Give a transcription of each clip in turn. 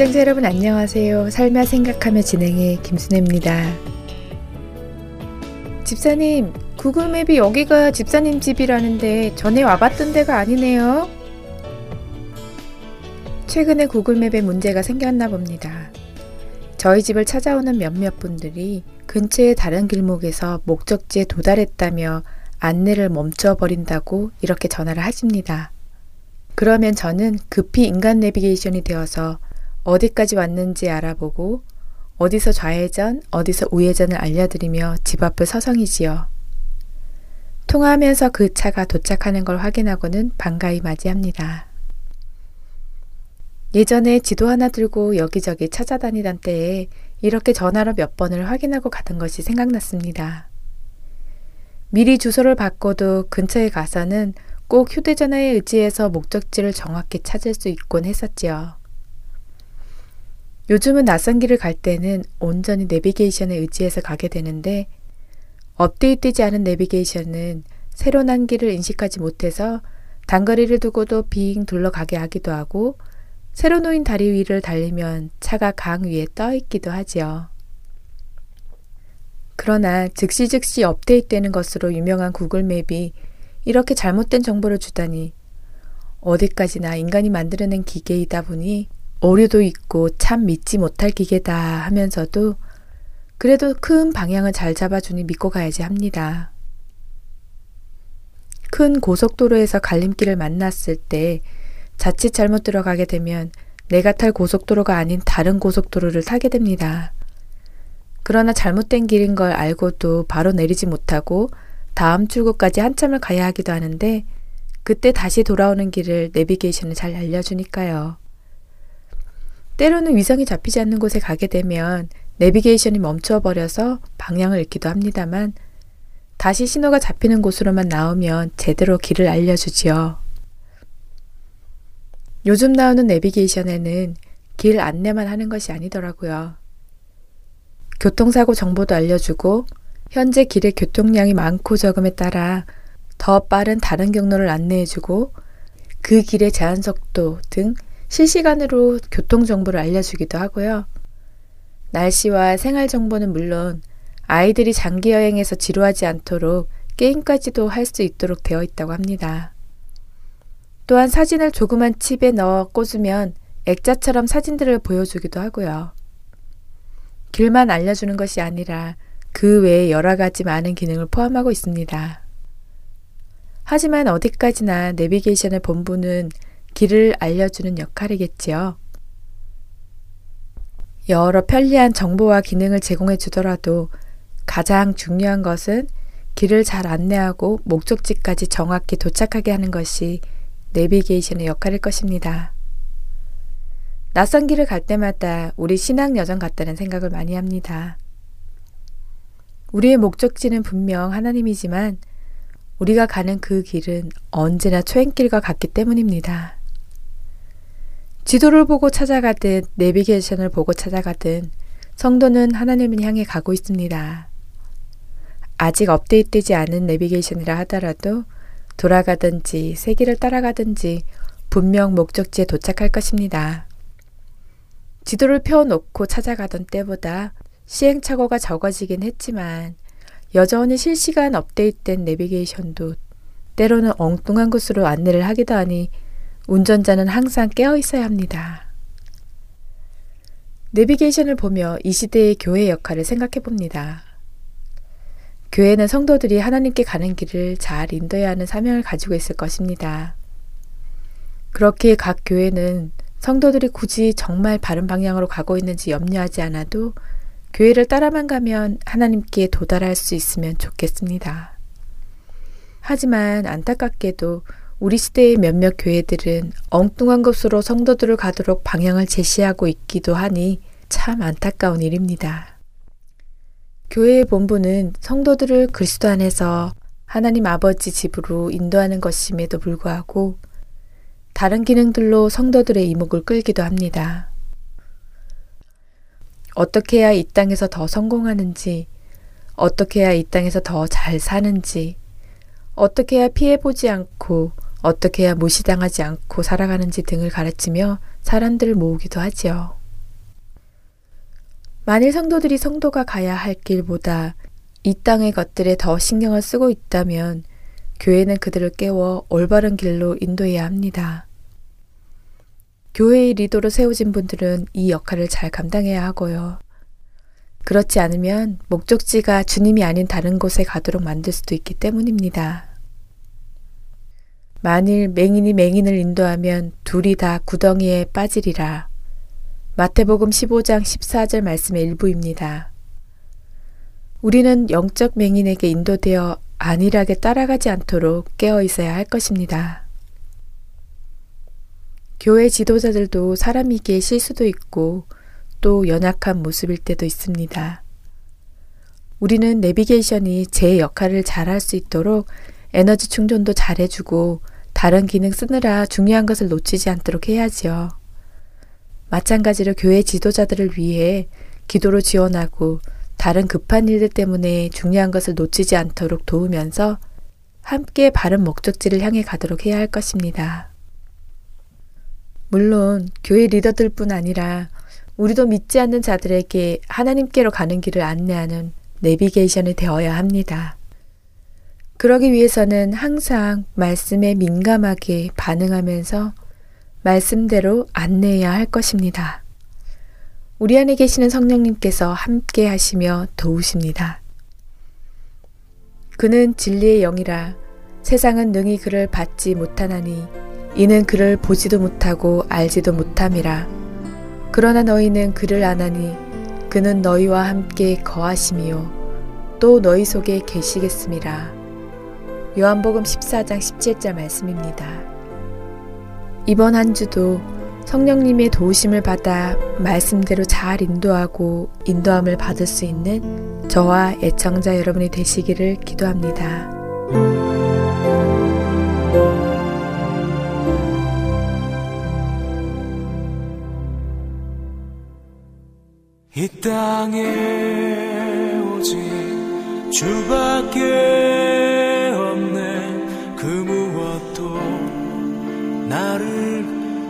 애청자 여러분 안녕하세요. 삶아 생각하며 진행해 김순혜입니다. 집사님, 구글 맵이 여기가 집사님 집이라는데 전에 와봤던 데가 아니네요. 최근에 구글 맵에 문제가 생겼나 봅니다. 저희 집을 찾아오는 몇몇 분들이 근처의 다른 길목에서 목적지에 도달했다며 안내를 멈춰버린다고 이렇게 전화를 하십니다. 그러면 저는 급히 인간 내비게이션이 되어서 어디까지 왔는지 알아보고 어디서 좌회전, 어디서 우회전을 알려드리며 집 앞을 서성이지요. 통화하면서 그 차가 도착하는 걸 확인하고는 반가이 맞이합니다. 예전에 지도 하나 들고 여기저기 찾아다니던 때에 이렇게 전화로 몇 번을 확인하고 가던 것이 생각났습니다. 미리 주소를 바꿔도 근처에 가서는 꼭 휴대전화에 의지해서 목적지를 정확히 찾을 수 있곤 했었지요. 요즘은 낯선 길을 갈 때는 온전히 내비게이션에 의지해서 가게 되는데 업데이트되지 않은 내비게이션은 새로 난 길을 인식하지 못해서 단거리를 두고도 빙 둘러가게 하기도 하고 새로 놓인 다리 위를 달리면 차가 강 위에 떠 있기도 하지요. 그러나 즉시 즉시 업데이트되는 것으로 유명한 구글 맵이 이렇게 잘못된 정보를 주다니 어디까지나 인간이 만들어낸 기계이다 보니 오류도 있고 참 믿지 못할 기계다 하면서도 그래도 큰 방향을 잘 잡아주니 믿고 가야지 합니다. 큰 고속도로에서 갈림길을 만났을 때 자칫 잘못 들어가게 되면 내가 탈 고속도로가 아닌 다른 고속도로를 타게 됩니다. 그러나 잘못된 길인 걸 알고도 바로 내리지 못하고 다음 출구까지 한참을 가야 하기도 하는데 그때 다시 돌아오는 길을 내비게이션을 잘 알려주니까요. 때로는 위성이 잡히지 않는 곳에 가게 되면 내비게이션이 멈춰버려서 방향을 잃기도 합니다만 다시 신호가 잡히는 곳으로만 나오면 제대로 길을 알려주지요. 요즘 나오는 내비게이션에는 길 안내만 하는 것이 아니더라고요. 교통사고 정보도 알려주고 현재 길의 교통량이 많고 적음에 따라 더 빠른 다른 경로를 안내해주고 그 길의 제한속도 등 실시간으로 교통 정보를 알려주기도 하고요. 날씨와 생활 정보는 물론 아이들이 장기 여행에서 지루하지 않도록 게임까지도 할 수 있도록 되어 있다고 합니다. 또한 사진을 조그만 칩에 넣어 꽂으면 액자처럼 사진들을 보여주기도 하고요. 길만 알려주는 것이 아니라 그 외에 여러 가지 많은 기능을 포함하고 있습니다. 하지만 어디까지나 내비게이션의 본부는 길을 알려주는 역할이겠지요. 여러 편리한 정보와 기능을 제공해 주더라도 가장 중요한 것은 길을 잘 안내하고 목적지까지 정확히 도착하게 하는 것이 내비게이션의 역할일 것입니다. 낯선 길을 갈 때마다 우리 신앙 여정 같다는 생각을 많이 합니다. 우리의 목적지는 분명 하나님이지만 우리가 가는 그 길은 언제나 초행길과 같기 때문입니다. 지도를 보고 찾아가듯 내비게이션을 보고 찾아가든 성도는 하나님을 향해 가고 있습니다. 아직 업데이트되지 않은 내비게이션이라 하더라도 돌아가든지 세기를 따라가든지 분명 목적지에 도착할 것입니다. 지도를 펴놓고 찾아가던 때보다 시행착오가 적어지긴 했지만 여전히 실시간 업데이트된 내비게이션도 때로는 엉뚱한 곳으로 안내를 하기도 하니 운전자는 항상 깨어 있어야 합니다. 내비게이션을 보며 이 시대의 교회 역할을 생각해 봅니다. 교회는 성도들이 하나님께 가는 길을 잘 인도해야 하는 사명을 가지고 있을 것입니다. 그렇게 각 교회는 성도들이 굳이 정말 바른 방향으로 가고 있는지 염려하지 않아도 교회를 따라만 가면 하나님께 도달할 수 있으면 좋겠습니다. 하지만 안타깝게도 우리 시대의 몇몇 교회들은 엉뚱한 것으로 성도들을 가도록 방향을 제시하고 있기도 하니 참 안타까운 일입니다. 교회의 본부는 성도들을 그리스도 안에서 하나님 아버지 집으로 인도하는 것임에도 불구하고 다른 기능들로 성도들의 이목을 끌기도 합니다. 어떻게 해야 이 땅에서 더 성공하는지, 어떻게 해야 이 땅에서 더 잘 사는지, 어떻게 해야 피해보지 않고, 어떻게 해야 무시당하지 않고 살아가는지 등을 가르치며 사람들을 모으기도 하지요. 만일 성도들이 성도가 가야 할 길보다 이 땅의 것들에 더 신경을 쓰고 있다면 교회는 그들을 깨워 올바른 길로 인도해야 합니다. 교회의 리더로 세워진 분들은 이 역할을 잘 감당해야 하고요. 그렇지 않으면 목적지가 주님이 아닌 다른 곳에 가도록 만들 수도 있기 때문입니다. 만일 맹인이 맹인을 인도하면 둘이 다 구덩이에 빠지리라. 마태복음 15장 14절 말씀의 일부입니다. 우리는 영적 맹인에게 인도되어 안일하게 따라가지 않도록 깨어 있어야 할 것입니다. 교회 지도자들도 사람이기에 실수도 있고 또 연약한 모습일 때도 있습니다. 우리는 내비게이션이 제 역할을 잘 할 수 있도록 에너지 충전도 잘 해주고 다른 기능 쓰느라 중요한 것을 놓치지 않도록 해야지요. 마찬가지로 교회 지도자들을 위해 기도로 지원하고 다른 급한 일들 때문에 중요한 것을 놓치지 않도록 도우면서 함께 바른 목적지를 향해 가도록 해야 할 것입니다. 물론 교회 리더들 뿐 아니라 우리도 믿지 않는 자들에게 하나님께로 가는 길을 안내하는 내비게이션이 되어야 합니다. 그러기 위해서는 항상 말씀에 민감하게 반응하면서 말씀대로 안내해야 할 것입니다. 우리 안에 계시는 성령님께서 함께 하시며 도우십니다. 그는 진리의 영이라 세상은 능히 그를 받지 못하나니 이는 그를 보지도 못하고 알지도 못함이라. 그러나 너희는 그를 아나니 그는 너희와 함께 거하심이요 또 너희 속에 계시겠음이라. 요한복음 14장 17절 말씀입니다. 이번 한 주도 성령님의 도우심을 받아 말씀대로 잘 인도하고 인도함을 받을 수 있는 저와 애청자 여러분이 되시기를 기도합니다. 이 땅에 오직 주밖에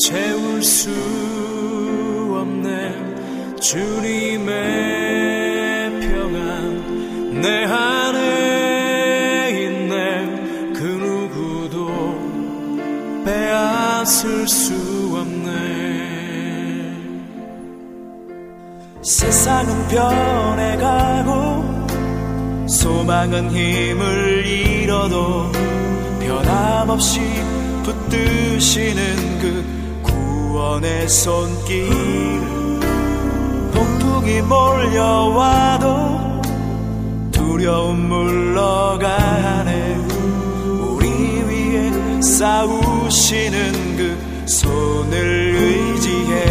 채울 수 없네. 주님의 평안 내 안에 있네. 그 누구도 빼앗을 수 세상은 변해가고 소망은 힘을 잃어도 변함없이 붙드시는 그 구원의 손길. 폭풍이 몰려와도 두려움 물러가네. 우리 위에 싸우시는 그 손을 의지해.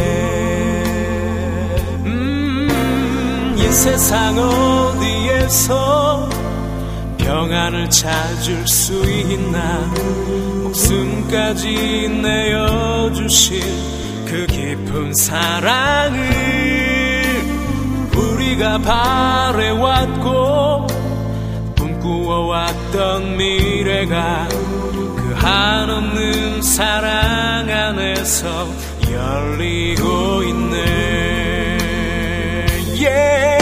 세상 어디에서 평안을 찾을 수 있나? 목숨까지 내어주신 그 깊은 사랑을 우리가 바래왔고 꿈꾸어왔던 미래가 그 한없는 사랑 안에서 열리고 있네 yeah.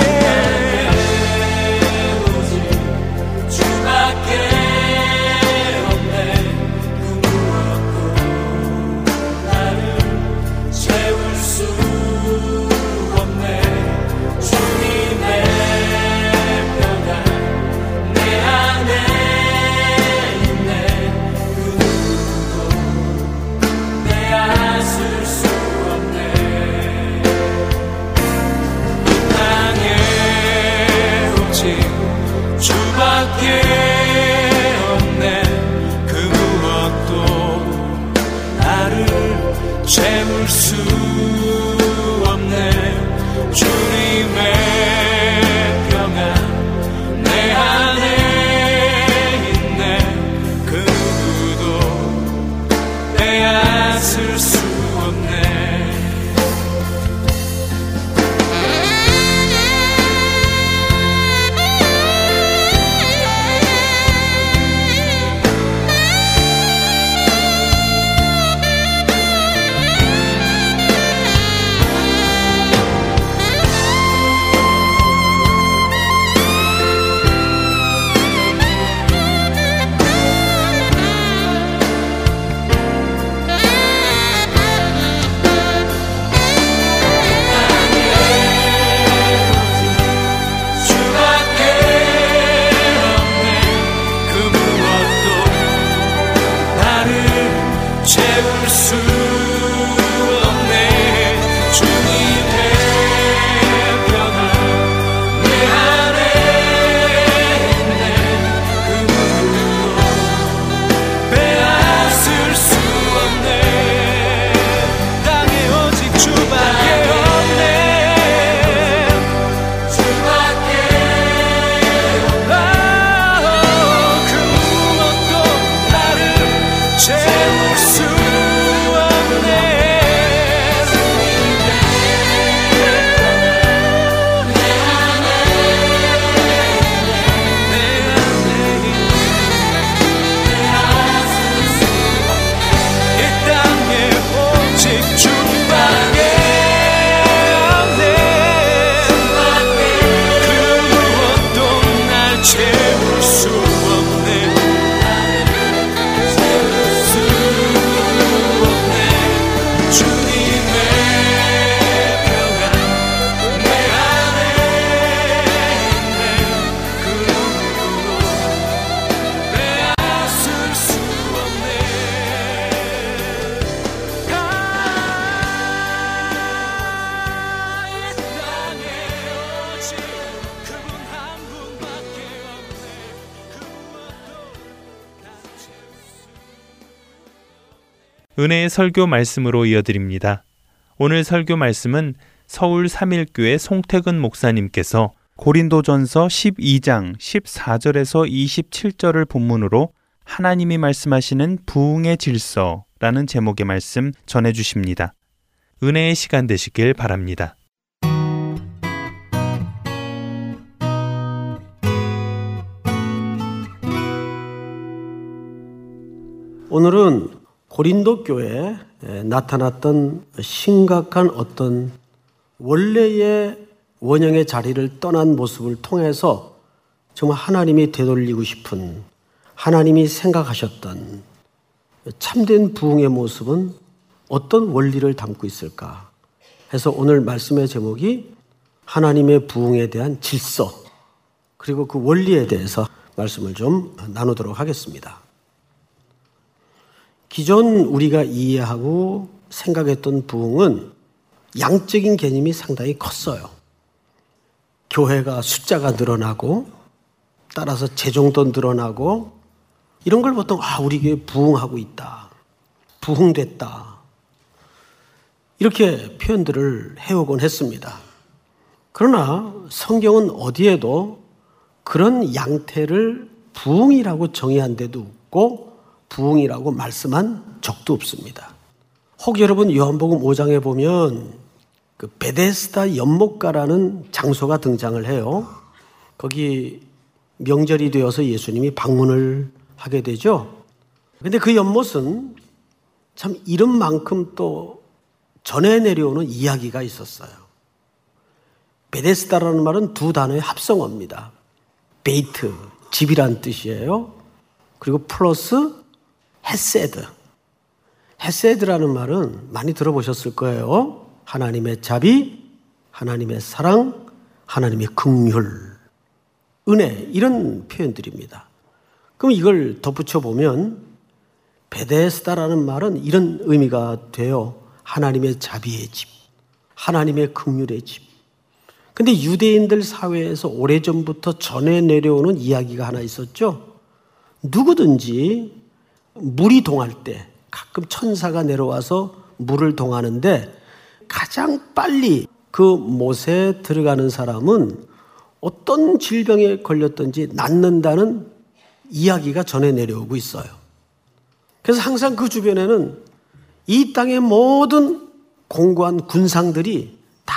은혜의 설교 말씀으로 이어드립니다. 오늘 설교 말씀은 서울 삼일교회 송태근 목사님께서 고린도전서 12장 14절에서 27절을 본문으로 하나님이 말씀하시는 부흥의 질서라는 제목의 말씀 전해 주십니다. 은혜의 시간 되시길 바랍니다. 오늘은 고린도 교회에 나타났던 심각한 어떤 원래의 원형의 자리를 떠난 모습을 통해서 정말 하나님이 되돌리고 싶은 하나님이 생각하셨던 참된 부흥의 모습은 어떤 원리를 담고 있을까 해서 오늘 말씀의 제목이 하나님의 부흥에 대한 질서 그리고 그 원리에 대해서 말씀을 좀 나누도록 하겠습니다. 기존 우리가 이해하고 생각했던 부흥은 양적인 개념이 상당히 컸어요. 교회가 숫자가 늘어나고 따라서 재정도 늘어나고 이런 걸 보통 아 우리 교회 부흥하고 있다. 부흥됐다. 이렇게 표현들을 해오곤 했습니다. 그러나 성경은 어디에도 그런 양태를 부흥이라고 정의한 데도 없고 부흥이라고 말씀한 적도 없습니다. 혹 여러분 요한복음 5장에 보면 그 베데스다 연못가라는 장소가 등장을 해요. 거기 명절이 되어서 예수님이 방문을 하게 되죠. 근데 그 연못은 참 이름만큼 또 전해 내려오는 이야기가 있었어요. 베데스다라는 말은 두 단어의 합성어입니다. 베이트, 집이란 뜻이에요. 그리고 플러스 헤세드. 헤세드라는 말은 많이 들어보셨을 거예요. 하나님의 자비, 하나님의 사랑, 하나님의 긍휼, 은혜 이런 표현들입니다. 그럼 이걸 덧붙여 보면 베데스다라는 말은 이런 의미가 돼요. 하나님의 자비의 집, 하나님의 긍휼의 집. 근데 유대인들 사회에서 오래전부터 전해 내려오는 이야기가 하나 있었죠. 누구든지 물이 동할 때 가끔 천사가 내려와서 물을 동하는데 가장 빨리 그 못에 들어가는 사람은 어떤 질병에 걸렸든지 낫는다는 이야기가 전해 내려오고 있어요. 그래서 항상 그 주변에는 이 땅의 모든 공고한 군상들이 다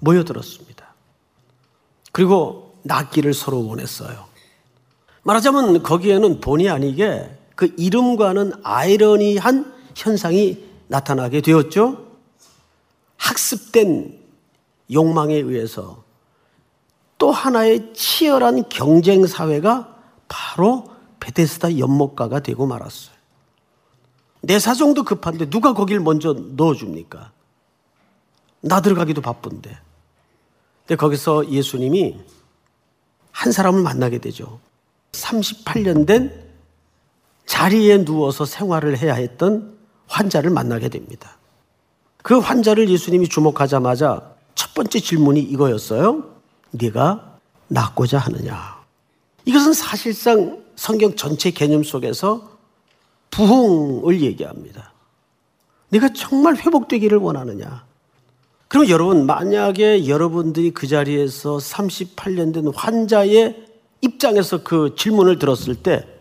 모여들었습니다. 그리고 낫기를 서로 원했어요. 말하자면 거기에는 본의 아니게 그 이름과는 아이러니한 현상이 나타나게 되었죠. 학습된 욕망에 의해서 또 하나의 치열한 경쟁 사회가 바로 베데스다 연못가가 되고 말았어요. 내 사정도 급한데 누가 거길 먼저 넣어줍니까? 나 들어가기도 바쁜데. 근데 거기서 예수님이 한 사람을 만나게 되죠. 38년 된 자리에 누워서 생활을 해야 했던 환자를 만나게 됩니다. 그 환자를 예수님이 주목하자마자 첫 번째 질문이 이거였어요. 네가 낫고자 하느냐? 이것은 사실상 성경 전체 개념 속에서 부흥을 얘기합니다. 네가 정말 회복되기를 원하느냐? 그럼 여러분, 만약에 여러분들이 그 자리에서 38년 된 환자의 입장에서 그 질문을 들었을 때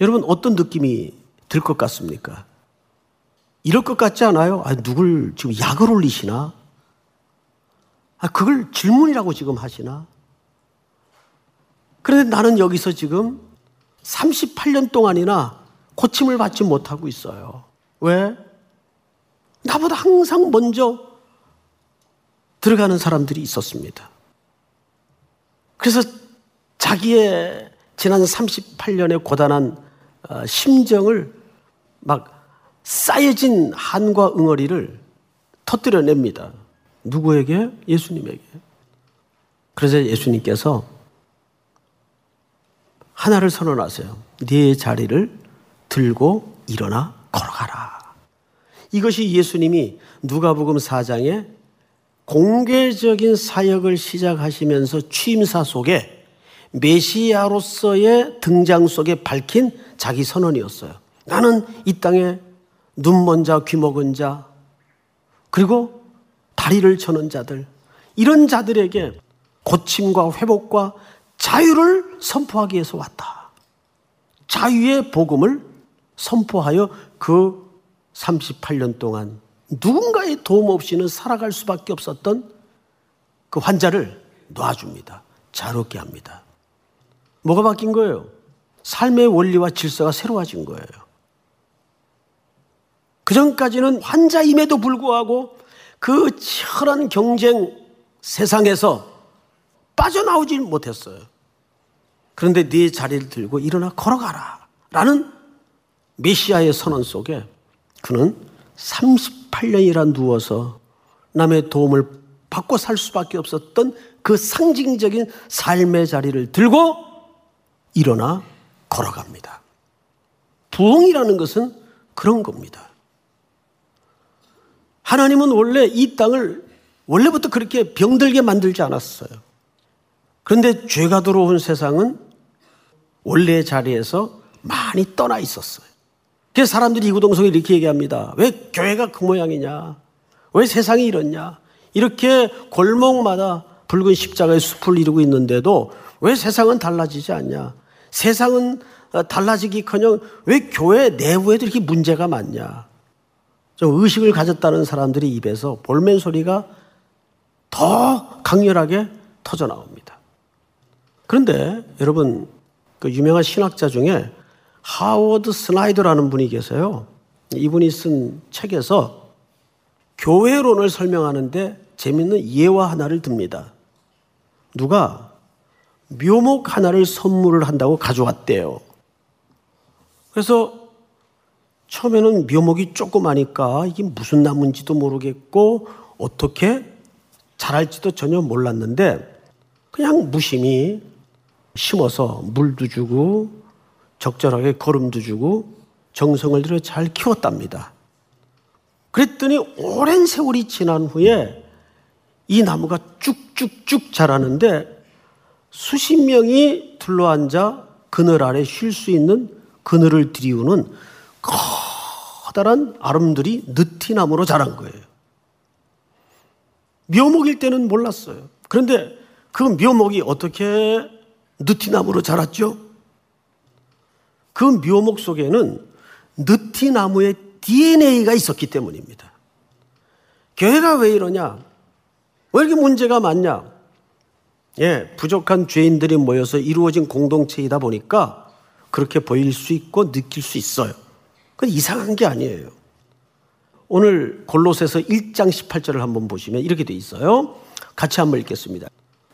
여러분 어떤 느낌이 들 것 같습니까? 이럴 것 같지 않아요? 아, 누굴 지금 약을 올리시나? 아, 그걸 질문이라고 지금 하시나? 그런데 나는 여기서 지금 38년 동안이나 고침을 받지 못하고 있어요. 왜? 나보다 항상 먼저 들어가는 사람들이 있었습니다. 그래서 자기의 지난 38년의 고단한 어, 심정을 막 쌓여진 한과 응어리를 터뜨려냅니다. 누구에게? 예수님에게. 그래서 예수님께서 하나를 선언하세요. 네 자리를 들고 일어나 걸어가라. 이것이 예수님이 누가복음 4장에 공개적인 사역을 시작하시면서 취임사 속에 메시아로서의 등장 속에 밝힌 자기 선언이었어요. 나는 이 땅에 눈먼 자, 귀 먹은 자, 그리고 다리를 저는 자들, 이런 자들에게 고침과 회복과 자유를 선포하기 위해서 왔다. 자유의 복음을 선포하여 그 38년 동안 누군가의 도움 없이는 살아갈 수밖에 없었던 그 환자를 놔줍니다. 자유롭게 합니다. 뭐가 바뀐 거예요? 삶의 원리와 질서가 새로워진 거예요. 그 전까지는 환자임에도 불구하고 그 치열한 경쟁 세상에서 빠져나오지 못했어요. 그런데 네 자리를 들고 일어나 걸어가라. 라는 메시아의 선언 속에 그는 38년이나 누워서 남의 도움을 받고 살 수밖에 없었던 그 상징적인 삶의 자리를 들고 일어나 걸어갑니다. 부흥이라는 것은 그런 겁니다. 하나님은 원래 이 땅을 원래부터 그렇게 병들게 만들지 않았어요. 그런데 죄가 들어온 세상은 원래의 자리에서 많이 떠나 있었어요. 그래서 사람들이 이구동성에 이렇게 얘기합니다. 왜 교회가 그 모양이냐? 왜 세상이 이렇냐? 이렇게 골목마다 붉은 십자가의 숲을 이루고 있는데도 왜 세상은 달라지지 않냐? 세상은 어, 달라지기커녕 왜 교회 내부에도 이렇게 문제가 많냐? 좀 의식을 가졌다는 사람들이 입에서 볼멘 소리가 더 강렬하게 터져 나옵니다. 그런데 여러분 그 유명한 신학자 중에 하워드 스나이더라는 분이 계세요. 이분이 쓴 책에서 교회론을 설명하는데 재밌는 예화 하나를 듭니다. 누가 묘목 하나를 선물을 한다고 가져왔대요. 그래서 처음에는 묘목이 조그마니까 이게 무슨 나무인지도 모르겠고 어떻게 자랄지도 전혀 몰랐는데 그냥 무심히 심어서 물도 주고 적절하게 거름도 주고 정성을 들여 잘 키웠답니다. 그랬더니 오랜 세월이 지난 후에 이 나무가 쭉쭉쭉 자라는데 수십 명이 둘러앉아 그늘 아래 쉴 수 있는 그늘을 들이우는 커다란 아름들이 느티나무로 자란 거예요. 묘목일 때는 몰랐어요. 그런데 그 묘목이 어떻게 느티나무로 자랐죠? 그 묘목 속에는 느티나무의 DNA가 있었기 때문입니다. 교회가 왜 이러냐? 왜 이렇게 문제가 많냐? 예, 부족한 죄인들이 모여서 이루어진 공동체이다 보니까 그렇게 보일 수 있고 느낄 수 있어요. 그건 이상한 게 아니에요. 오늘 골로새서 1장 18절을 한번 보시면 이렇게 돼 있어요. 같이 한번 읽겠습니다.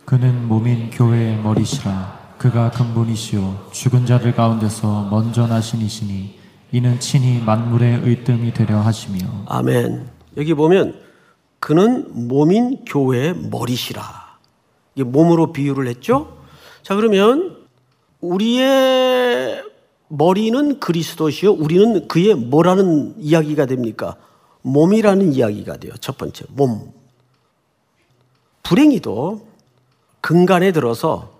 그는 몸인 교회의 머리시라 그가 근본이시요 죽은 자들 가운데서 먼저 나신 이시니 이는 친히 만물의 의뜸이 되려 하시며 아멘. 여기 보면 그는 몸인 교회의 머리시라. 몸으로 비유를 했죠? 자, 그러면 우리의 머리는 그리스도시요. 우리는 그의 뭐라는 이야기가 됩니까? 몸이라는 이야기가 돼요. 첫 번째, 몸. 불행히도 근간에 들어서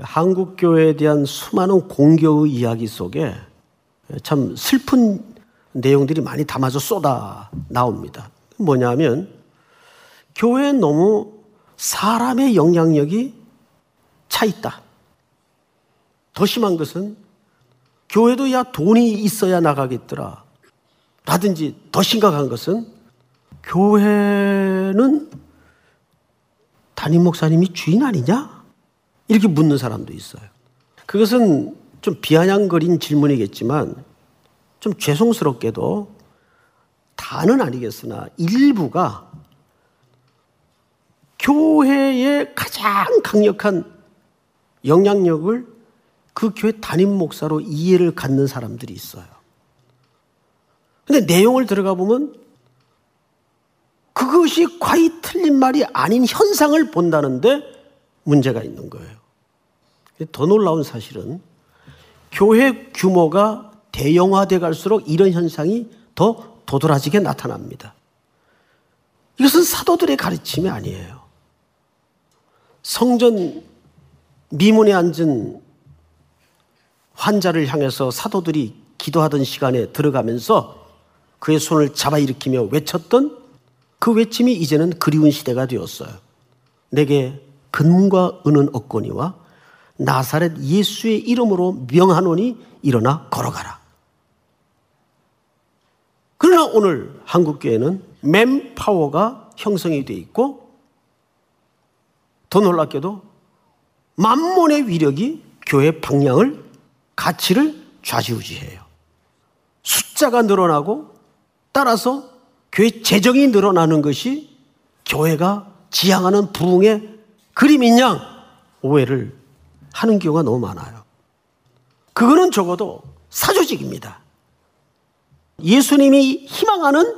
한국 교회에 대한 수많은 공교의 이야기 속에 참 슬픈 내용들이 많이 담아져 쏟아 나옵니다. 뭐냐면 교회에 너무 사람의 영향력이 차 있다. 더 심한 것은 교회도 야 돈이 있어야 나가겠더라. 라든지 더 심각한 것은 교회는 담임 목사님이 주인 아니냐? 이렇게 묻는 사람도 있어요. 그것은 좀 비아냥거린 질문이겠지만 좀 죄송스럽게도 다는 아니겠으나 일부가 교회의 가장 강력한 영향력을 그 교회 담임 목사로 이해를 갖는 사람들이 있어요. 근데 내용을 들어가 보면 그것이 과히 틀린 말이 아닌 현상을 본다는데 문제가 있는 거예요. 더 놀라운 사실은 교회 규모가 대형화돼 갈수록 이런 현상이 더 도드라지게 나타납니다. 이것은 사도들의 가르침이 아니에요. 성전 미문에 앉은 환자를 향해서 사도들이 기도하던 시간에 들어가면서 그의 손을 잡아 일으키며 외쳤던 그 외침이 이제는 그리운 시대가 되었어요. 내게 근과 은은 없거니와 나사렛 예수의 이름으로 명하노니 일어나 걸어가라. 그러나 오늘 한국교회는 맨파워가 형성이 되어 있고 더 놀랍게도 만몬의 위력이 교회 방향을 가치를 좌지우지해요. 숫자가 늘어나고 따라서 교회 재정이 늘어나는 것이 교회가 지향하는 부흥의 그림인 양 오해를 하는 경우가 너무 많아요. 그거는 적어도 사조직입니다. 예수님이 희망하는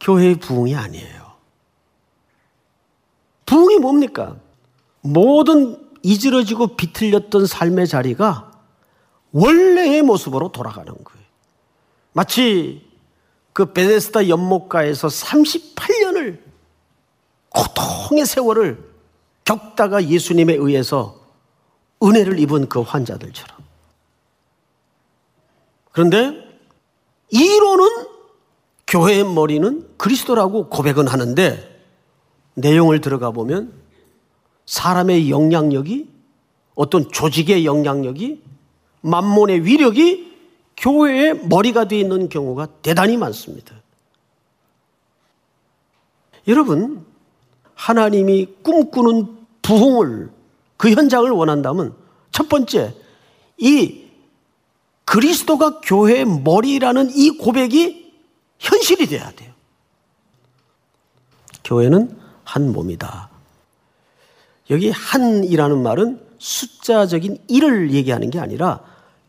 교회의 부흥이 아니에요. 부흥이 뭡니까? 모든 이지러지고 비틀렸던 삶의 자리가 원래의 모습으로 돌아가는 거예요. 마치 그 베데스다 연못가에서 38년을 고통의 세월을 겪다가 예수님에 의해서 은혜를 입은 그 환자들처럼. 그런데 이론은 교회의 머리는 그리스도라고 고백은 하는데 내용을 들어가 보면 사람의 영향력이 어떤 조직의 영향력이 만몬의 위력이 교회의 머리가 되어 있는 경우가 대단히 많습니다. 여러분, 하나님이 꿈꾸는 부흥을 그 현장을 원한다면 첫 번째, 이 그리스도가 교회의 머리라는 이 고백이 현실이 돼야 돼요. 교회는 한 몸이다. 여기 한이라는 말은 숫자적인 일을 얘기하는 게 아니라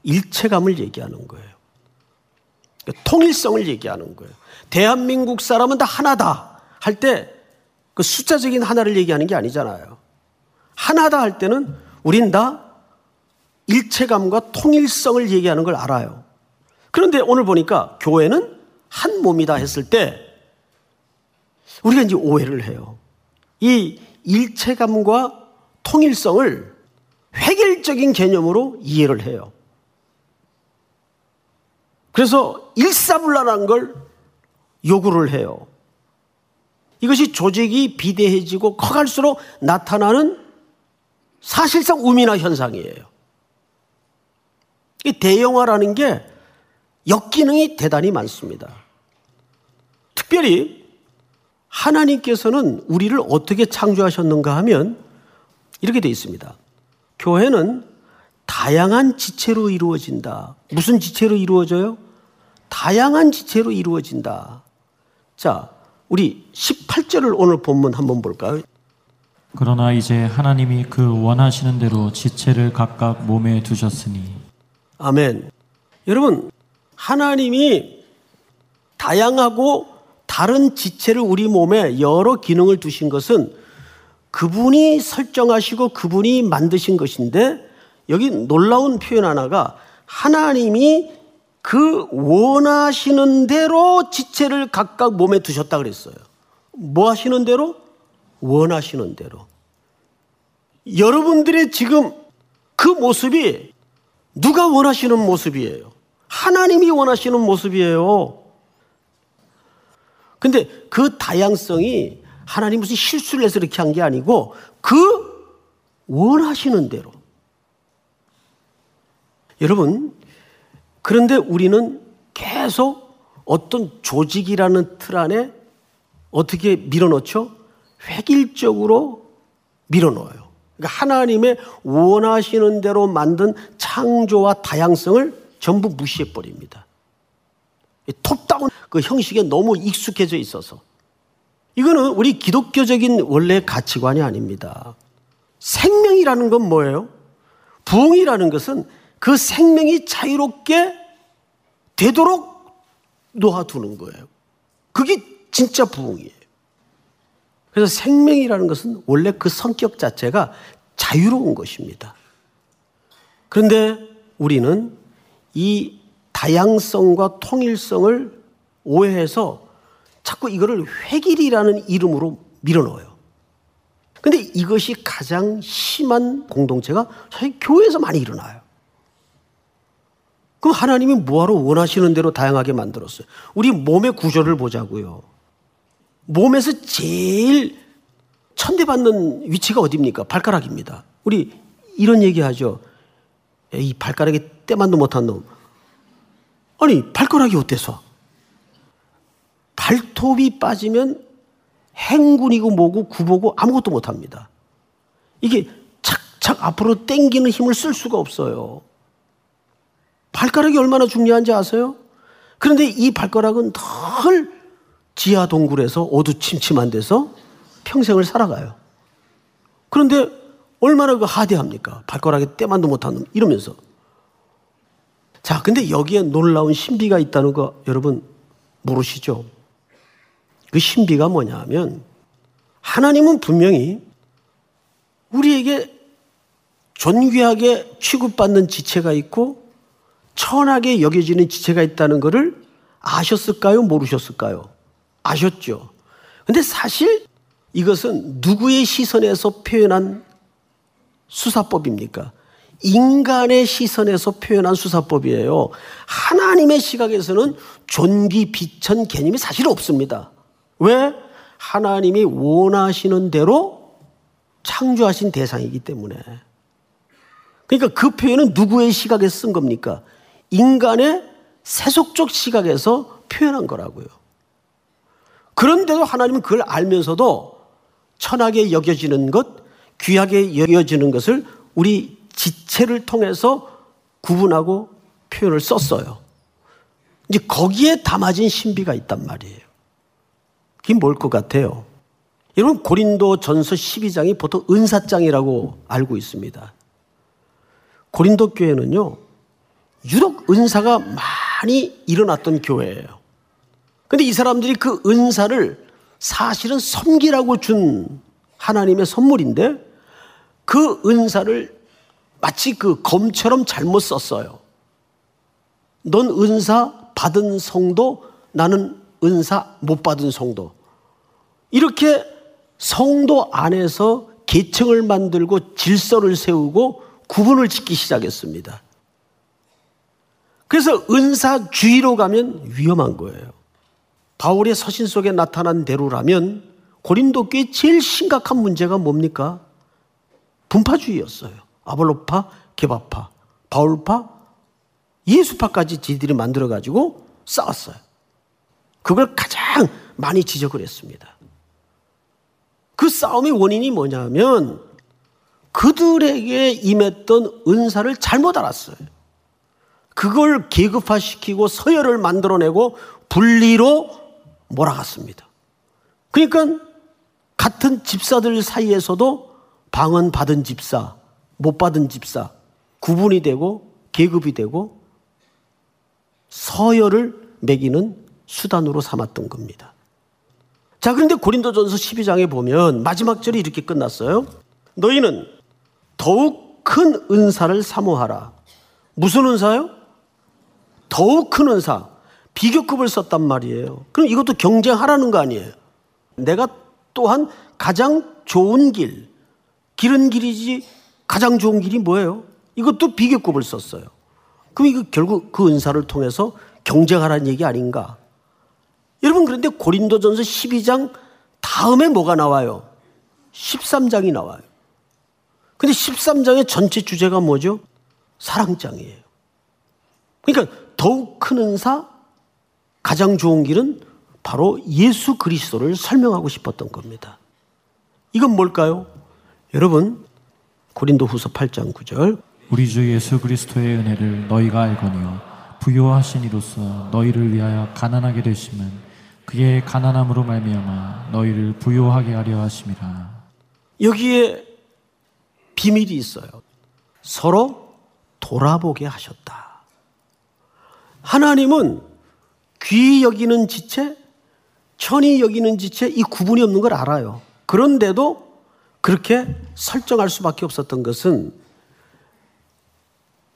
일체감을 얘기하는 거예요. 통일성을 얘기하는 거예요. 대한민국 사람은 다 하나다 할 때 그 숫자적인 하나를 얘기하는 게 아니잖아요. 하나다 할 때는 우린 다 일체감과 통일성을 얘기하는 걸 알아요. 그런데 오늘 보니까 교회는 한 몸이다 했을 때 우리가 이제 오해를 해요. 이 일체감과 통일성을 획일적인 개념으로 이해를 해요. 그래서 일사불란한 걸 요구를 해요. 이것이 조직이 비대해지고 커갈수록 나타나는 사실상 우민화 현상이에요. 이 대형화라는 게 역기능이 대단히 많습니다. 특별히 하나님께서는 우리를 어떻게 창조하셨는가 하면 이렇게 되어 있습니다. 교회는 다양한 지체로 이루어진다. 무슨 지체로 이루어져요? 다양한 지체로 이루어진다. 자, 우리 18절을 오늘 본문 한번 볼까요? 그러나 이제 하나님이 그 원하시는 대로 지체를 각각 몸에 두셨으니 아멘. 여러분, 하나님이 다양하고 다른 지체를 우리 몸에 여러 기능을 두신 것은 그분이 설정하시고 그분이 만드신 것인데 여기 놀라운 표현 하나가 하나님이 그 원하시는 대로 지체를 각각 몸에 두셨다 그랬어요. 뭐 하시는 대로? 원하시는 대로. 여러분들의 지금 그 모습이 누가 원하시는 모습이에요? 하나님이 원하시는 모습이에요. 근데 그 다양성이 하나님 무슨 실수를 해서 이렇게 한 게 아니고 그 원하시는 대로. 여러분, 그런데 우리는 계속 어떤 조직이라는 틀 안에 어떻게 밀어넣죠? 획일적으로 밀어넣어요. 그러니까 하나님의 원하시는 대로 만든 창조와 다양성을 전부 무시해 버립니다. 톱다운 그 형식에 너무 익숙해져 있어서. 이거는 우리 기독교적인 원래 가치관이 아닙니다. 생명이라는 건 뭐예요? 부흥이라는 것은 그 생명이 자유롭게 되도록 놓아두는 거예요. 그게 진짜 부흥이에요. 그래서 생명이라는 것은 원래 그 성격 자체가 자유로운 것입니다. 그런데 우리는 이 다양성과 통일성을 오해해서 자꾸 이거를 회길이라는 이름으로 밀어넣어요. 근데 이것이 가장 심한 공동체가 사실 교회에서 많이 일어나요. 그럼 하나님이 뭐하러 원하시는 대로 다양하게 만들었어요? 우리 몸의 구조를 보자고요. 몸에서 제일 천대받는 위치가 어디입니까? 발가락입니다. 우리 이런 얘기 하죠. 이 발가락에 때만도 못한 놈. 아니, 발가락이 어때서? 발톱이 빠지면 행군이고 뭐고 구보고 아무것도 못합니다. 이게 착착 앞으로 땡기는 힘을 쓸 수가 없어요. 발가락이 얼마나 중요한지 아세요? 그런데 이 발가락은 늘 지하 동굴에서 어두침침한 데서 평생을 살아가요. 그런데 얼마나 그 하대합니까? 발가락에 때만도 못하는 이러면서. 자, 근데 여기에 놀라운 신비가 있다는 거 여러분 모르시죠? 그 신비가 뭐냐 하면 하나님은 분명히 우리에게 존귀하게 취급받는 지체가 있고 천하게 여겨지는 지체가 있다는 것을 아셨을까요? 모르셨을까요? 아셨죠. 근데 사실 이것은 누구의 시선에서 표현한 수사법입니까? 인간의 시선에서 표현한 수사법이에요. 하나님의 시각에서는 존귀, 비천 개념이 사실 없습니다. 왜? 하나님이 원하시는 대로 창조하신 대상이기 때문에. 그러니까 그 표현은 누구의 시각에 쓴 겁니까? 인간의 세속적 시각에서 표현한 거라고요. 그런데도 하나님은 그걸 알면서도 천하게 여겨지는 것, 귀하게 여겨지는 것을 우리 지체를 통해서 구분하고 표현을 썼어요. 이제 거기에 담아진 신비가 있단 말이에요. 그게 뭘 것 같아요? 여러분, 고린도 전서 12장이 보통 은사장이라고 알고 있습니다. 고린도 교회는요, 유독 은사가 많이 일어났던 교회예요. 근데 이 사람들이 그 은사를 사실은 섬기라고 준 하나님의 선물인데 그 은사를 마치 그 검처럼 잘못 썼어요. 넌 은사 받은 성도, 나는 은사 못 받은 성도. 이렇게 성도 안에서 계층을 만들고 질서를 세우고 구분을 짓기 시작했습니다. 그래서 은사주의로 가면 위험한 거예요. 바울의 서신 속에 나타난 대로라면 고린도 교회 제일 심각한 문제가 뭡니까? 분파주의였어요. 아볼로파, 개바파, 바울파, 예수파까지 지들이 만들어가지고 싸웠어요. 그걸 가장 많이 지적을 했습니다. 그 싸움의 원인이 뭐냐면 그들에게 임했던 은사를 잘못 알았어요. 그걸 계급화시키고 서열을 만들어내고 분리로 몰아갔습니다. 그러니까 같은 집사들 사이에서도 방언 받은 집사, 못 받은 집사, 구분이 되고 계급이 되고 서열을 매기는 수단으로 삼았던 겁니다. 자, 그런데 고린도전서 12장에 보면 마지막 절이 이렇게 끝났어요. 너희는 더욱 큰 은사를 사모하라. 무슨 은사요? 더욱 큰 은사. 비교급을 썼단 말이에요. 그럼 이것도 경쟁하라는 거 아니에요? 내가 또한 가장 좋은 길, 길은 길이지 가장 좋은 길이 뭐예요? 이것도 비교급을 썼어요. 그럼 이거 결국 그 은사를 통해서 경쟁하라는 얘기 아닌가? 여러분 그런데 고린도전서 12장 다음에 뭐가 나와요? 13장이 나와요. 근데 13장의 전체 주제가 뭐죠? 사랑장이에요. 그러니까 더욱 큰 은사, 가장 좋은 길은 바로 예수 그리스도를 설명하고 싶었던 겁니다. 이건 뭘까요? 여러분, 고린도 후서 8장 9절. 우리 주 예수 그리스도의 은혜를 너희가 알거니와 부요하신 이로써 너희를 위하여 가난하게 되심은 그의 가난함으로 말미암아 너희를 부요하게 하려 하심이라. 여기에 비밀이 있어요. 서로 돌아보게 하셨다. 하나님은 귀 여기는 지체, 천이 여기는 지체 이 구분이 없는 걸 알아요. 그런데도 그렇게 설정할 수밖에 없었던 것은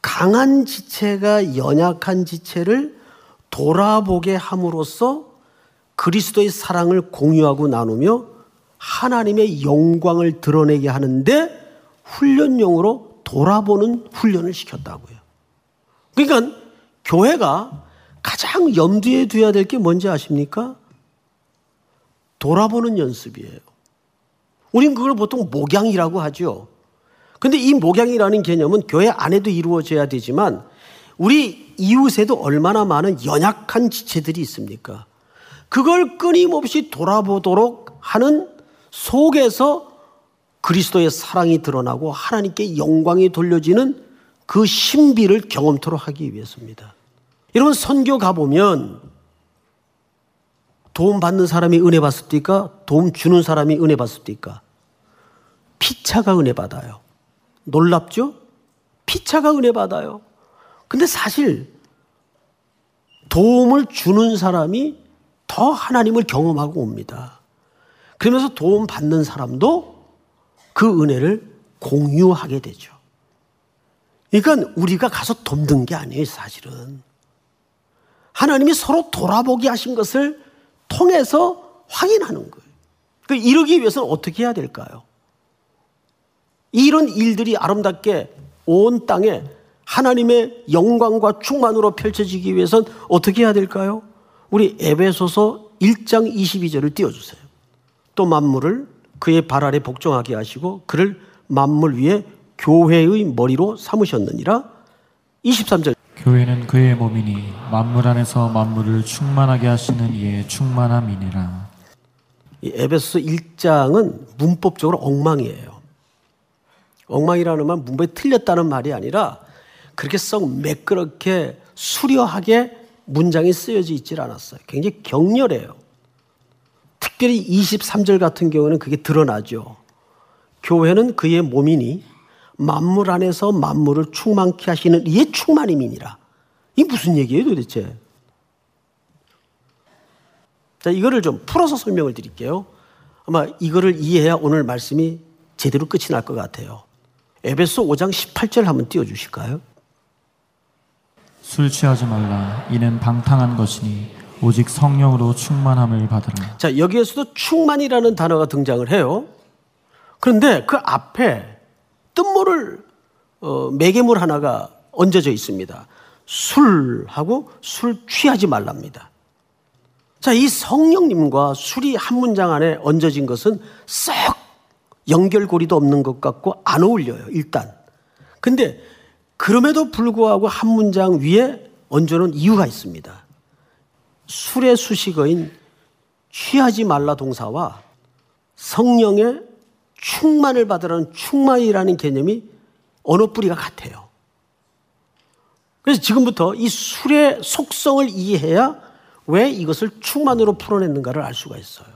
강한 지체가 연약한 지체를 돌아보게 함으로써 그리스도의 사랑을 공유하고 나누며 하나님의 영광을 드러내게 하는데 훈련용으로 돌아보는 훈련을 시켰다고요. 그러니까 교회가 가장 염두에 둬야 될 게 뭔지 아십니까? 돌아보는 연습이에요. 우린 그걸 보통 목양이라고 하죠. 근데 이 목양이라는 개념은 교회 안에도 이루어져야 되지만 우리 이웃에도 얼마나 많은 연약한 지체들이 있습니까? 그걸 끊임없이 돌아보도록 하는 속에서 그리스도의 사랑이 드러나고 하나님께 영광이 돌려지는 그 신비를 경험토록 하기 위해서입니다. 여러분 선교 가보면 도움 받는 사람이 은혜 받습니까? 도움 주는 사람이 은혜 받습니까? 피차가 은혜 받아요. 놀랍죠? 피차가 은혜 받아요. 근데 사실 도움을 주는 사람이 더 하나님을 경험하고 옵니다. 그러면서 도움 받는 사람도 그 은혜를 공유하게 되죠. 그러니까 우리가 가서 돕는 게 아니에요, 사실은. 하나님이 서로 돌아보게 하신 것을 통해서 확인하는 거예요. 그 이러기 위해서는 어떻게 해야 될까요? 이런 일들이 아름답게 온 땅에 하나님의 영광과 충만으로 펼쳐지기 위해서는 어떻게 해야 될까요? 우리 에베소서 1장 22절을 띄워주세요. 또 만물을 그의 발 아래 복종하게 하시고 그를 만물 위에 교회의 머리로 삼으셨느니라. 23절. 교회는 그의 몸이니 만물 안에서 만물을 충만하게 하시는 이의 충만함이니라. 이 에베소서 1장은 문법적으로 엉망이에요. 엉망이라는 말 문법이 틀렸다는 말이 아니라 그렇게 썩 매끄럽게 수려하게 문장이 쓰여져 있질 않았어요. 굉장히 격렬해요. 특별히 23절 같은 경우는 그게 드러나죠. 교회는 그의 몸이니 만물 안에서 만물을 충만케 하시는 이의 충만임이니라. 이 무슨 얘기예요 도대체? 자, 이거를 좀 풀어서 설명을 드릴게요. 아마 이거를 이해해야 오늘 말씀이 제대로 끝이 날 것 같아요. 에베소 5장 18절 한번 띄워 주실까요? 술 취하지 말라 이는 방탕한 것이니 오직 성령으로 충만함을 받으라. 자, 여기에서도 충만이라는 단어가 등장을 해요. 그런데 그 앞에 뜻모를 어, 매개물 하나가 얹어져 있습니다. 술하고 술 취하지 말랍니다. 자, 이 성령님과 술이 한 문장 안에 얹어진 것은 썩 연결고리도 없는 것 같고 안 어울려요, 일단. 근데 그럼에도 불구하고 한 문장 위에 얹어놓은 이유가 있습니다. 술의 수식어인 취하지 말라 동사와 성령의 충만을 받으라는 충만이라는 개념이 언어 뿌리가 같아요. 그래서 지금부터 이 술의 속성을 이해해야 왜 이것을 충만으로 풀어냈는가를 알 수가 있어요.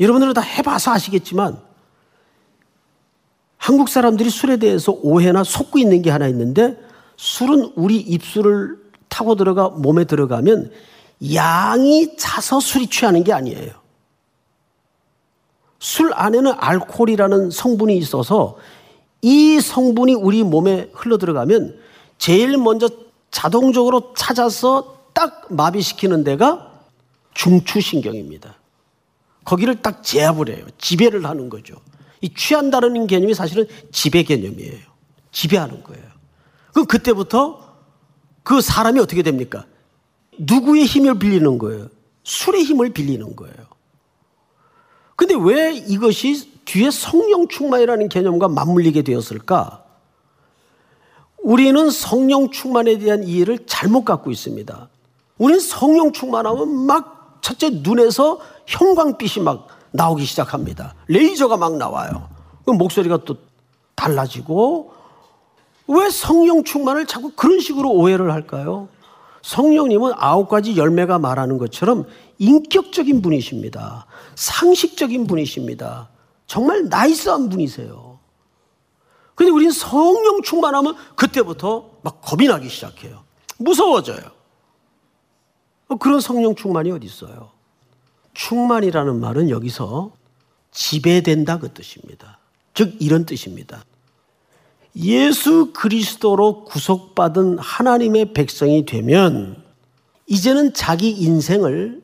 여러분들은 다 해봐서 아시겠지만 한국 사람들이 술에 대해서 오해나 속고 있는 게 하나 있는데 술은 우리 입술을 타고 들어가 몸에 들어가면 양이 차서 술이 취하는 게 아니에요. 술 안에는 알코올이라는 성분이 있어서 이 성분이 우리 몸에 흘러 들어가면 제일 먼저 자동적으로 찾아서 딱 마비시키는 데가 중추신경입니다. 거기를 딱 제압을 해요. 지배를 하는 거죠. 이 취한다는 개념이 사실은 지배 개념이에요. 지배하는 거예요. 그럼 그때부터 그 사람이 어떻게 됩니까? 누구의 힘을 빌리는 거예요? 술의 힘을 빌리는 거예요. 근데 왜 이것이 뒤에 성령 충만이라는 개념과 맞물리게 되었을까? 우리는 성령 충만에 대한 이해를 잘못 갖고 있습니다. 우리는 성령 충만하면 막 첫째 눈에서 형광빛이 막 나오기 시작합니다. 레이저가 막 나와요. 목소리가 또 달라지고 왜 성령 충만을 자꾸 그런 식으로 오해를 할까요? 성령님은 아홉 가지 열매가 말하는 것처럼 인격적인 분이십니다. 상식적인 분이십니다. 정말 나이스한 분이세요. 근데 우리는 성령 충만하면 그때부터 막 겁이 나기 시작해요. 무서워져요. 그런 성령 충만이 어디 있어요? 충만이라는 말은 여기서 지배된다 그 뜻입니다. 즉 이런 뜻입니다. 예수 그리스도로 구속받은 하나님의 백성이 되면 이제는 자기 인생을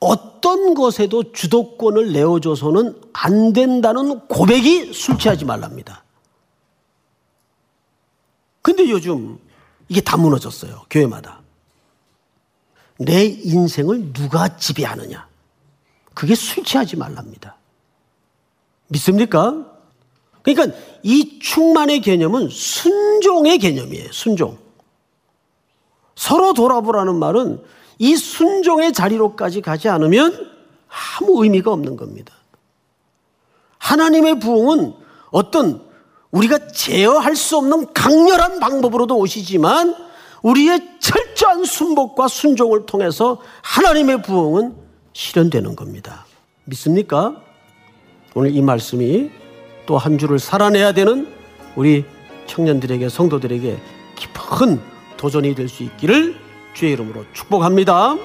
어떤 것에도 주도권을 내어줘서는 안 된다는 고백이 술 취하지 말랍니다. 근데 요즘 이게 다 무너졌어요. 교회마다. 내 인생을 누가 지배하느냐. 그게 술 취하지 말랍니다. 믿습니까? 그러니까 이 충만의 개념은 순종의 개념이에요. 순종. 서로 돌아보라는 말은 이 순종의 자리로까지 가지 않으면 아무 의미가 없는 겁니다. 하나님의 부흥은 어떤 우리가 제어할 수 없는 강렬한 방법으로도 오시지만 우리의 철저한 순복과 순종을 통해서 하나님의 부흥은 실현되는 겁니다. 믿습니까? 오늘 이 말씀이 또 한 주를 살아내야 되는 우리 청년들에게 성도들에게 깊은 도전이 될 수 있기를 주의 이름으로 축복합니다.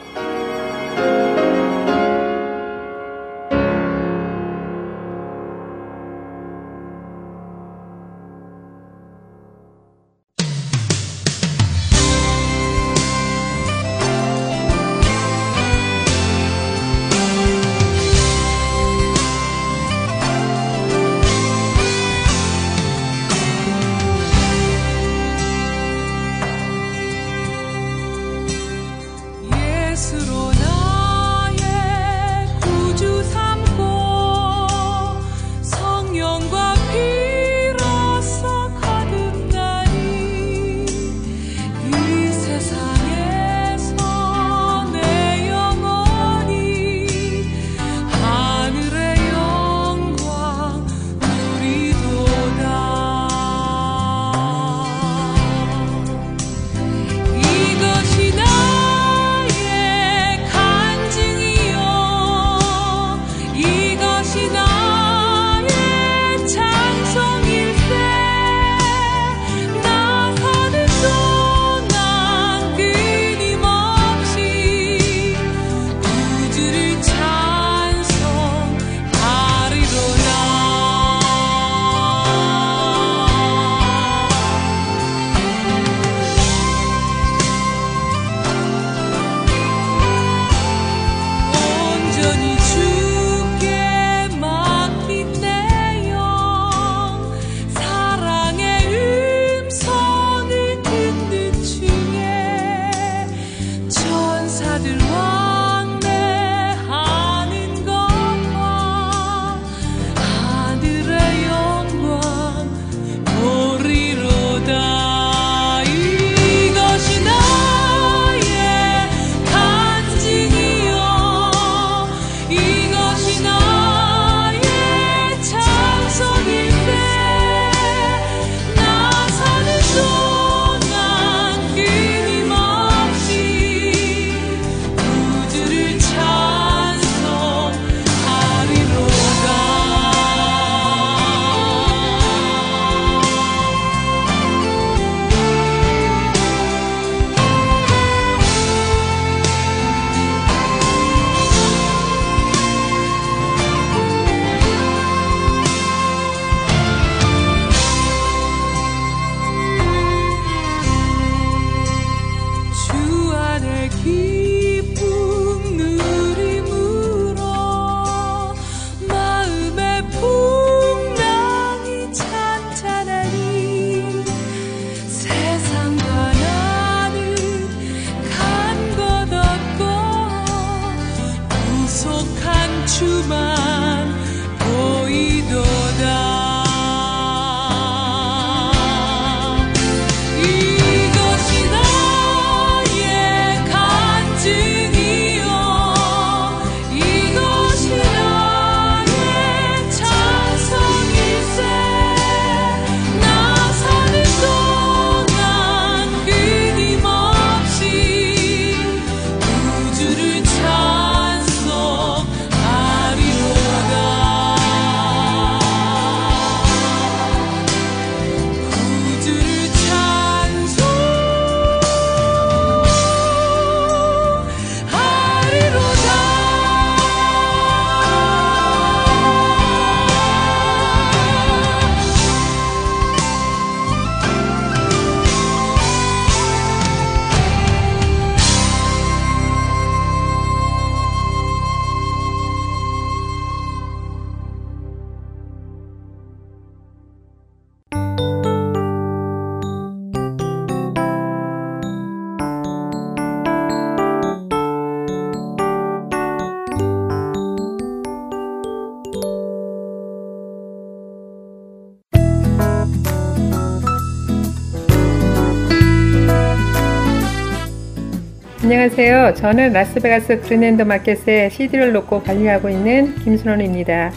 안녕하세요. 저는 라스베가스 그린랜드 마켓에 CD를 놓고 관리하고 있는 김순원입니다.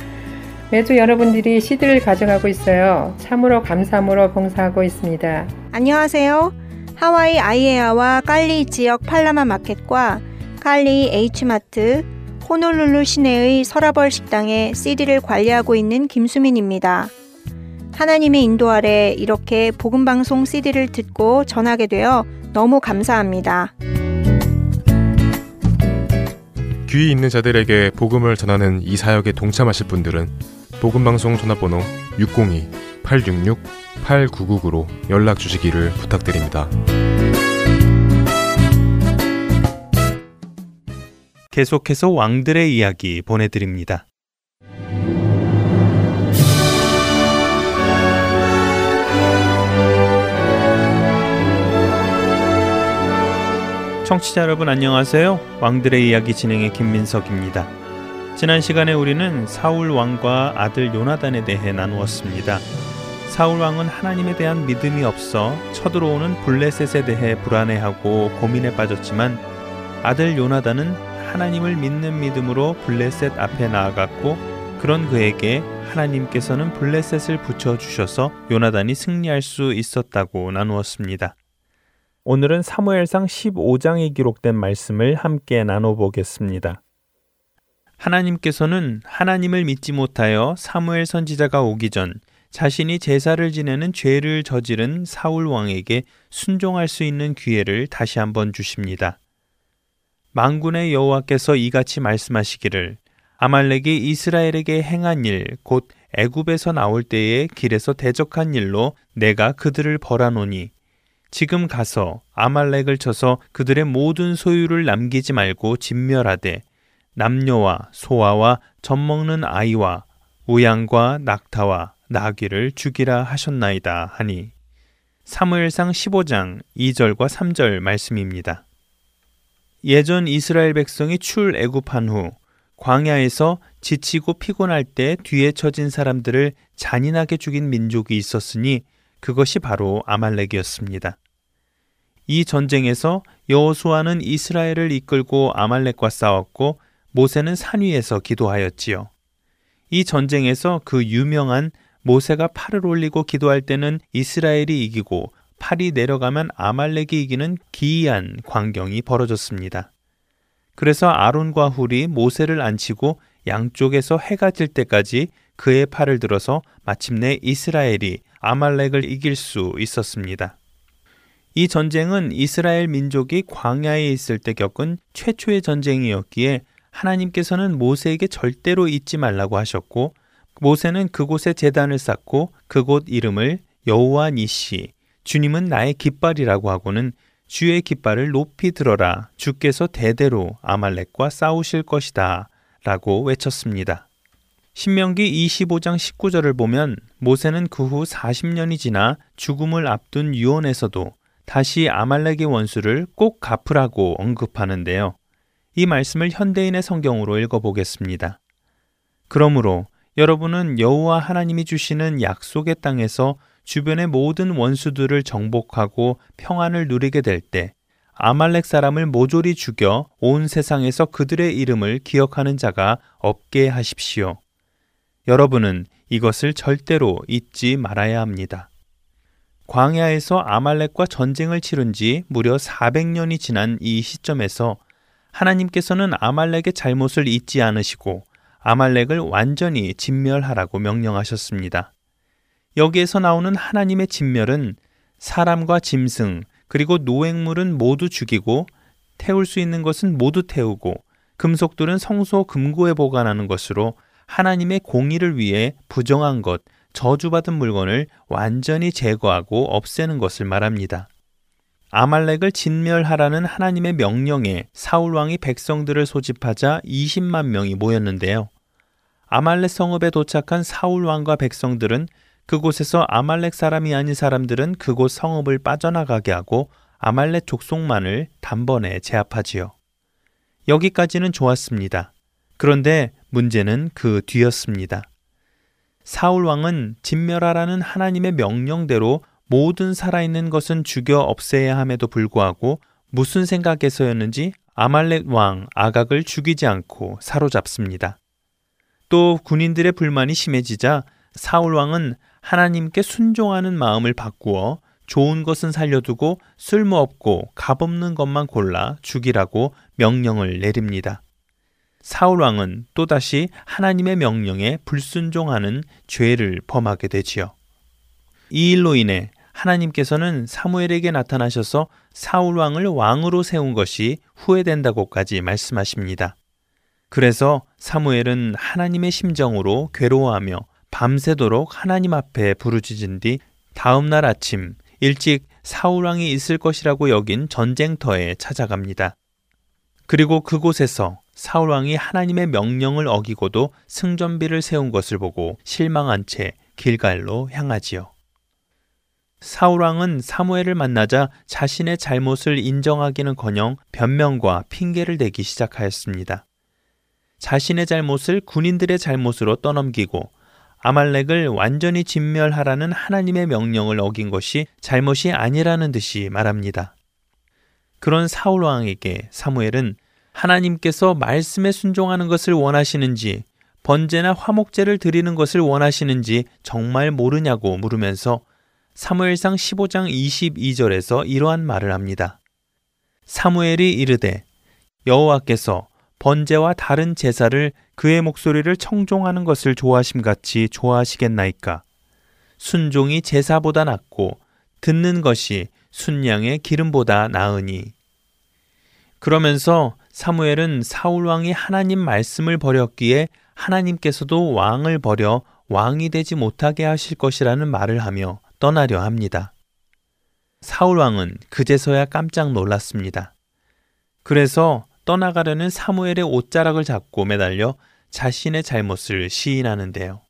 매주 여러분들이 CD를 가져가고 있어요. 참으로 감사함으로 봉사하고 있습니다. 안녕하세요. 하와이 아이에아와 칼리히 지역 팔라마 마켓과 칼리히 H마트, 호놀룰루 시내의 서라벌 식당에 CD를 관리하고 있는 김수민입니다. 하나님의 인도 아래 이렇게 복음방송 CD를 듣고 전하게 되어 너무 감사합니다. 귀 있는 자들에게 복음을 전하는 이 사역에 동참하실 분들은 복음방송 전화번호 602-866-8999로 연락 주시기를 부탁드립니다. 계속해서 왕들의 이야기 보내드립니다. 청취자 여러분 안녕하세요. 왕들의 이야기 진행의 김민석입니다. 지난 시간에 우리는 사울 왕과 아들 요나단에 대해 나누었습니다. 사울 왕은 하나님에 대한 믿음이 없어 쳐들어오는 블레셋에 대해 불안해하고 고민에 빠졌지만 아들 요나단은 하나님을 믿는 믿음으로 블레셋 앞에 나아갔고 그런 그에게 하나님께서는 블레셋을 붙여 주셔서 요나단이 승리할 수 있었다고 나누었습니다. 오늘은 사무엘상 15장에 기록된 말씀을 함께 나눠보겠습니다. 하나님께서는 하나님을 믿지 못하여 사무엘 선지자가 오기 전 자신이 제사를 지내는 죄를 저지른 사울 왕에게 순종할 수 있는 기회를 다시 한번 주십니다. 망군의 여호와께서 이같이 말씀하시기를 아말렉이 이스라엘에게 행한 일 곧 애굽에서 나올 때에 길에서 대적한 일로 내가 그들을 벌하노니 지금 가서 아말렉을 쳐서 그들의 모든 소유를 남기지 말고 진멸하되 남녀와 소아와 젖먹는 아이와 우양과 낙타와 나귀를 죽이라 하셨나이다 하니 사무엘상 15장 2절과 3절 말씀입니다. 예전 이스라엘 백성이 출애굽한 후 광야에서 지치고 피곤할 때 뒤에 처진 사람들을 잔인하게 죽인 민족이 있었으니 그것이 바로 아말렉이었습니다. 이 전쟁에서 여호수아는 이스라엘을 이끌고 아말렉과 싸웠고 모세는 산 위에서 기도하였지요. 이 전쟁에서 그 유명한 모세가 팔을 올리고 기도할 때는 이스라엘이 이기고 팔이 내려가면 아말렉이 이기는 기이한 광경이 벌어졌습니다. 그래서 아론과 훌이 모세를 앉히고 양쪽에서 해가 질 때까지 그의 팔을 들어서 마침내 이스라엘이 아말렉을 이길 수 있었습니다. 이 전쟁은 이스라엘 민족이 광야에 있을 때 겪은 최초의 전쟁이었기에 하나님께서는 모세에게 절대로 잊지 말라고 하셨고 모세는 그곳에 재단을 쌓고 그곳 이름을 여호와 니시 주님은 나의 깃발이라고 하고는 주의 깃발을 높이 들어라 주께서 대대로 아말렉과 싸우실 것이다 라고 외쳤습니다. 신명기 25장 19절을 보면 모세는 그 후 40년이 지나 죽음을 앞둔 유언에서도 다시 아말렉의 원수를 꼭 갚으라고 언급하는데요. 이 말씀을 현대인의 성경으로 읽어보겠습니다. 그러므로 여러분은 여호와 하나님이 주시는 약속의 땅에서 주변의 모든 원수들을 정복하고 평안을 누리게 될 때 아말렉 사람을 모조리 죽여 온 세상에서 그들의 이름을 기억하는 자가 없게 하십시오. 여러분은 이것을 절대로 잊지 말아야 합니다. 광야에서 아말렉과 전쟁을 치른 지 무려 400년이 지난 이 시점에서 하나님께서는 아말렉의 잘못을 잊지 않으시고 아말렉을 완전히 진멸하라고 명령하셨습니다. 여기에서 나오는 하나님의 진멸은 사람과 짐승 그리고 노획물은 모두 죽이고 태울 수 있는 것은 모두 태우고 금속들은 성소 금고에 보관하는 것으로 하나님의 공의를 위해 부정한 것, 저주받은 물건을 완전히 제거하고 없애는 것을 말합니다. 아말렉을 진멸하라는 하나님의 명령에 사울 왕이 백성들을 소집하자 20만 명이 모였는데요. 아말렉 성읍에 도착한 사울 왕과 백성들은 그곳에서 아말렉 사람이 아닌 사람들은 그곳 성읍을 빠져나가게 하고 아말렉 족속만을 단번에 제압하지요. 여기까지는 좋았습니다. 그런데 문제는 그 뒤였습니다. 사울 왕은 진멸하라는 하나님의 명령대로 모든 살아있는 것은 죽여 없애야 함에도 불구하고 무슨 생각에서였는지 아말렉 왕 아각을 죽이지 않고 사로잡습니다. 또 군인들의 불만이 심해지자 사울 왕은 하나님께 순종하는 마음을 바꾸어 좋은 것은 살려두고 쓸모없고 값없는 것만 골라 죽이라고 명령을 내립니다. 사울 왕은 또다시 하나님의 명령에 불순종하는 죄를 범하게 되지요. 이 일로 인해 하나님께서는 사무엘에게 나타나셔서 사울 왕을 왕으로 세운 것이 후회된다고까지 말씀하십니다. 그래서 사무엘은 하나님의 심정으로 괴로워하며 밤새도록 하나님 앞에 부르짖은 뒤 다음 날 아침 일찍 사울 왕이 있을 것이라고 여긴 전쟁터에 찾아갑니다. 그리고 그곳에서 사울 왕이 하나님의 명령을 어기고도 승전비를 세운 것을 보고 실망한 채 길갈로 향하지요. 사울 왕은 사무엘을 만나자 자신의 잘못을 인정하기는커녕 변명과 핑계를 대기 시작하였습니다. 자신의 잘못을 군인들의 잘못으로 떠넘기고 아말렉을 완전히 진멸하라는 하나님의 명령을 어긴 것이 잘못이 아니라는 듯이 말합니다. 그런 사울 왕에게 사무엘은 하나님께서 말씀에 순종하는 것을 원하시는지 번제나 화목제를 드리는 것을 원하시는지 정말 모르냐고 물으면서 사무엘상 15장 22절에서 이러한 말을 합니다. 사무엘이 이르되 여호와께서 번제와 다른 제사를 그의 목소리를 청종하는 것을 좋아하심 같이 좋아하시겠나이까 순종이 제사보다 낫고 듣는 것이 순양의 기름보다 나으니 그러면서 사무엘은 사울 왕이 하나님 말씀을 버렸기에 하나님께서도 왕을 버려 왕이 되지 못하게 하실 것이라는 말을 하며 떠나려 합니다. 사울 왕은 그제서야 깜짝 놀랐습니다. 그래서 떠나가려는 사무엘의 옷자락을 잡고 매달려 자신의 잘못을 시인하는데요.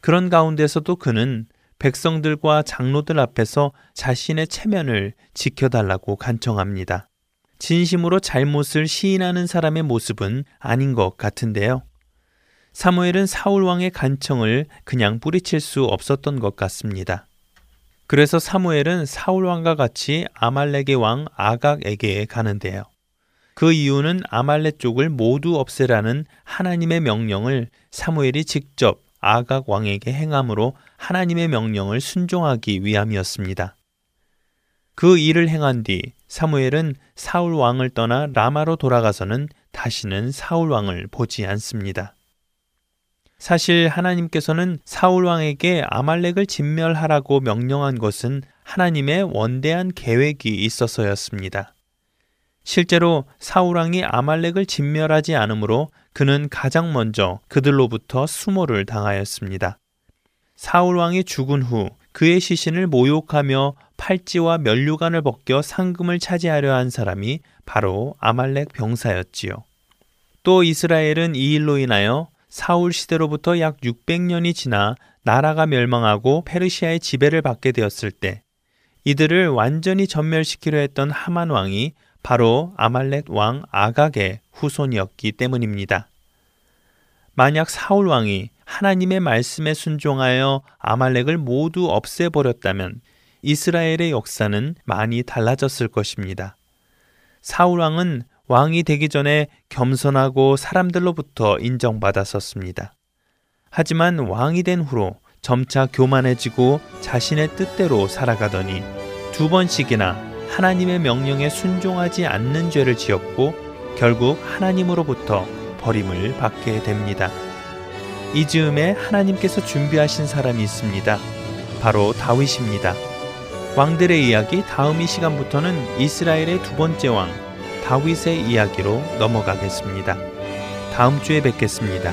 그런 가운데서도 그는 백성들과 장로들 앞에서 자신의 체면을 지켜달라고 간청합니다. 진심으로 잘못을 시인하는 사람의 모습은 아닌 것 같은데요. 사무엘은 사울 왕의 간청을 그냥 뿌리칠 수 없었던 것 같습니다. 그래서 사무엘은 사울 왕과 같이 아말렉의 왕 아각에게 가는데요. 그 이유는 아말렉 쪽을 모두 없애라는 하나님의 명령을 사무엘이 직접 아각 왕에게 행함으로 하나님의 명령을 순종하기 위함이었습니다. 그 일을 행한 뒤 사무엘은 사울 왕을 떠나 라마로 돌아가서는 다시는 사울 왕을 보지 않습니다. 사실 하나님께서는 사울 왕에게 아말렉을 진멸하라고 명령한 것은 하나님의 원대한 계획이 있어서였습니다. 실제로 사울 왕이 아말렉을 진멸하지 않으므로 그는 가장 먼저 그들로부터 수모를 당하였습니다. 사울 왕이 죽은 후 그의 시신을 모욕하며 팔찌와 면류관을 벗겨 상금을 차지하려 한 사람이 바로 아말렉 병사였지요. 또 이스라엘은 이 일로 인하여 사울 시대로부터 약 600년이 지나 나라가 멸망하고 페르시아의 지배를 받게 되었을 때 이들을 완전히 전멸시키려 했던 하만 왕이 바로 아말렉 왕 아각의 후손이었기 때문입니다. 만약 사울 왕이 하나님의 말씀에 순종하여 아말렉을 모두 없애버렸다면 이스라엘의 역사는 많이 달라졌을 것입니다. 사울 왕은 왕이 되기 전에 겸손하고 사람들로부터 인정받았었습니다. 하지만 왕이 된 후로 점차 교만해지고 자신의 뜻대로 살아가더니 두 번씩이나 하나님의 명령에 순종하지 않는 죄를 지었고 결국 하나님으로부터 버림을 받게 됩니다. 이 즈음에 하나님께서 준비하신 사람이 있습니다. 바로 다윗입니다. 왕들의 이야기 다음 이 시간부터는 이스라엘의 두 번째 왕 다윗의 이야기로 넘어가겠습니다. 다음 주에 뵙겠습니다.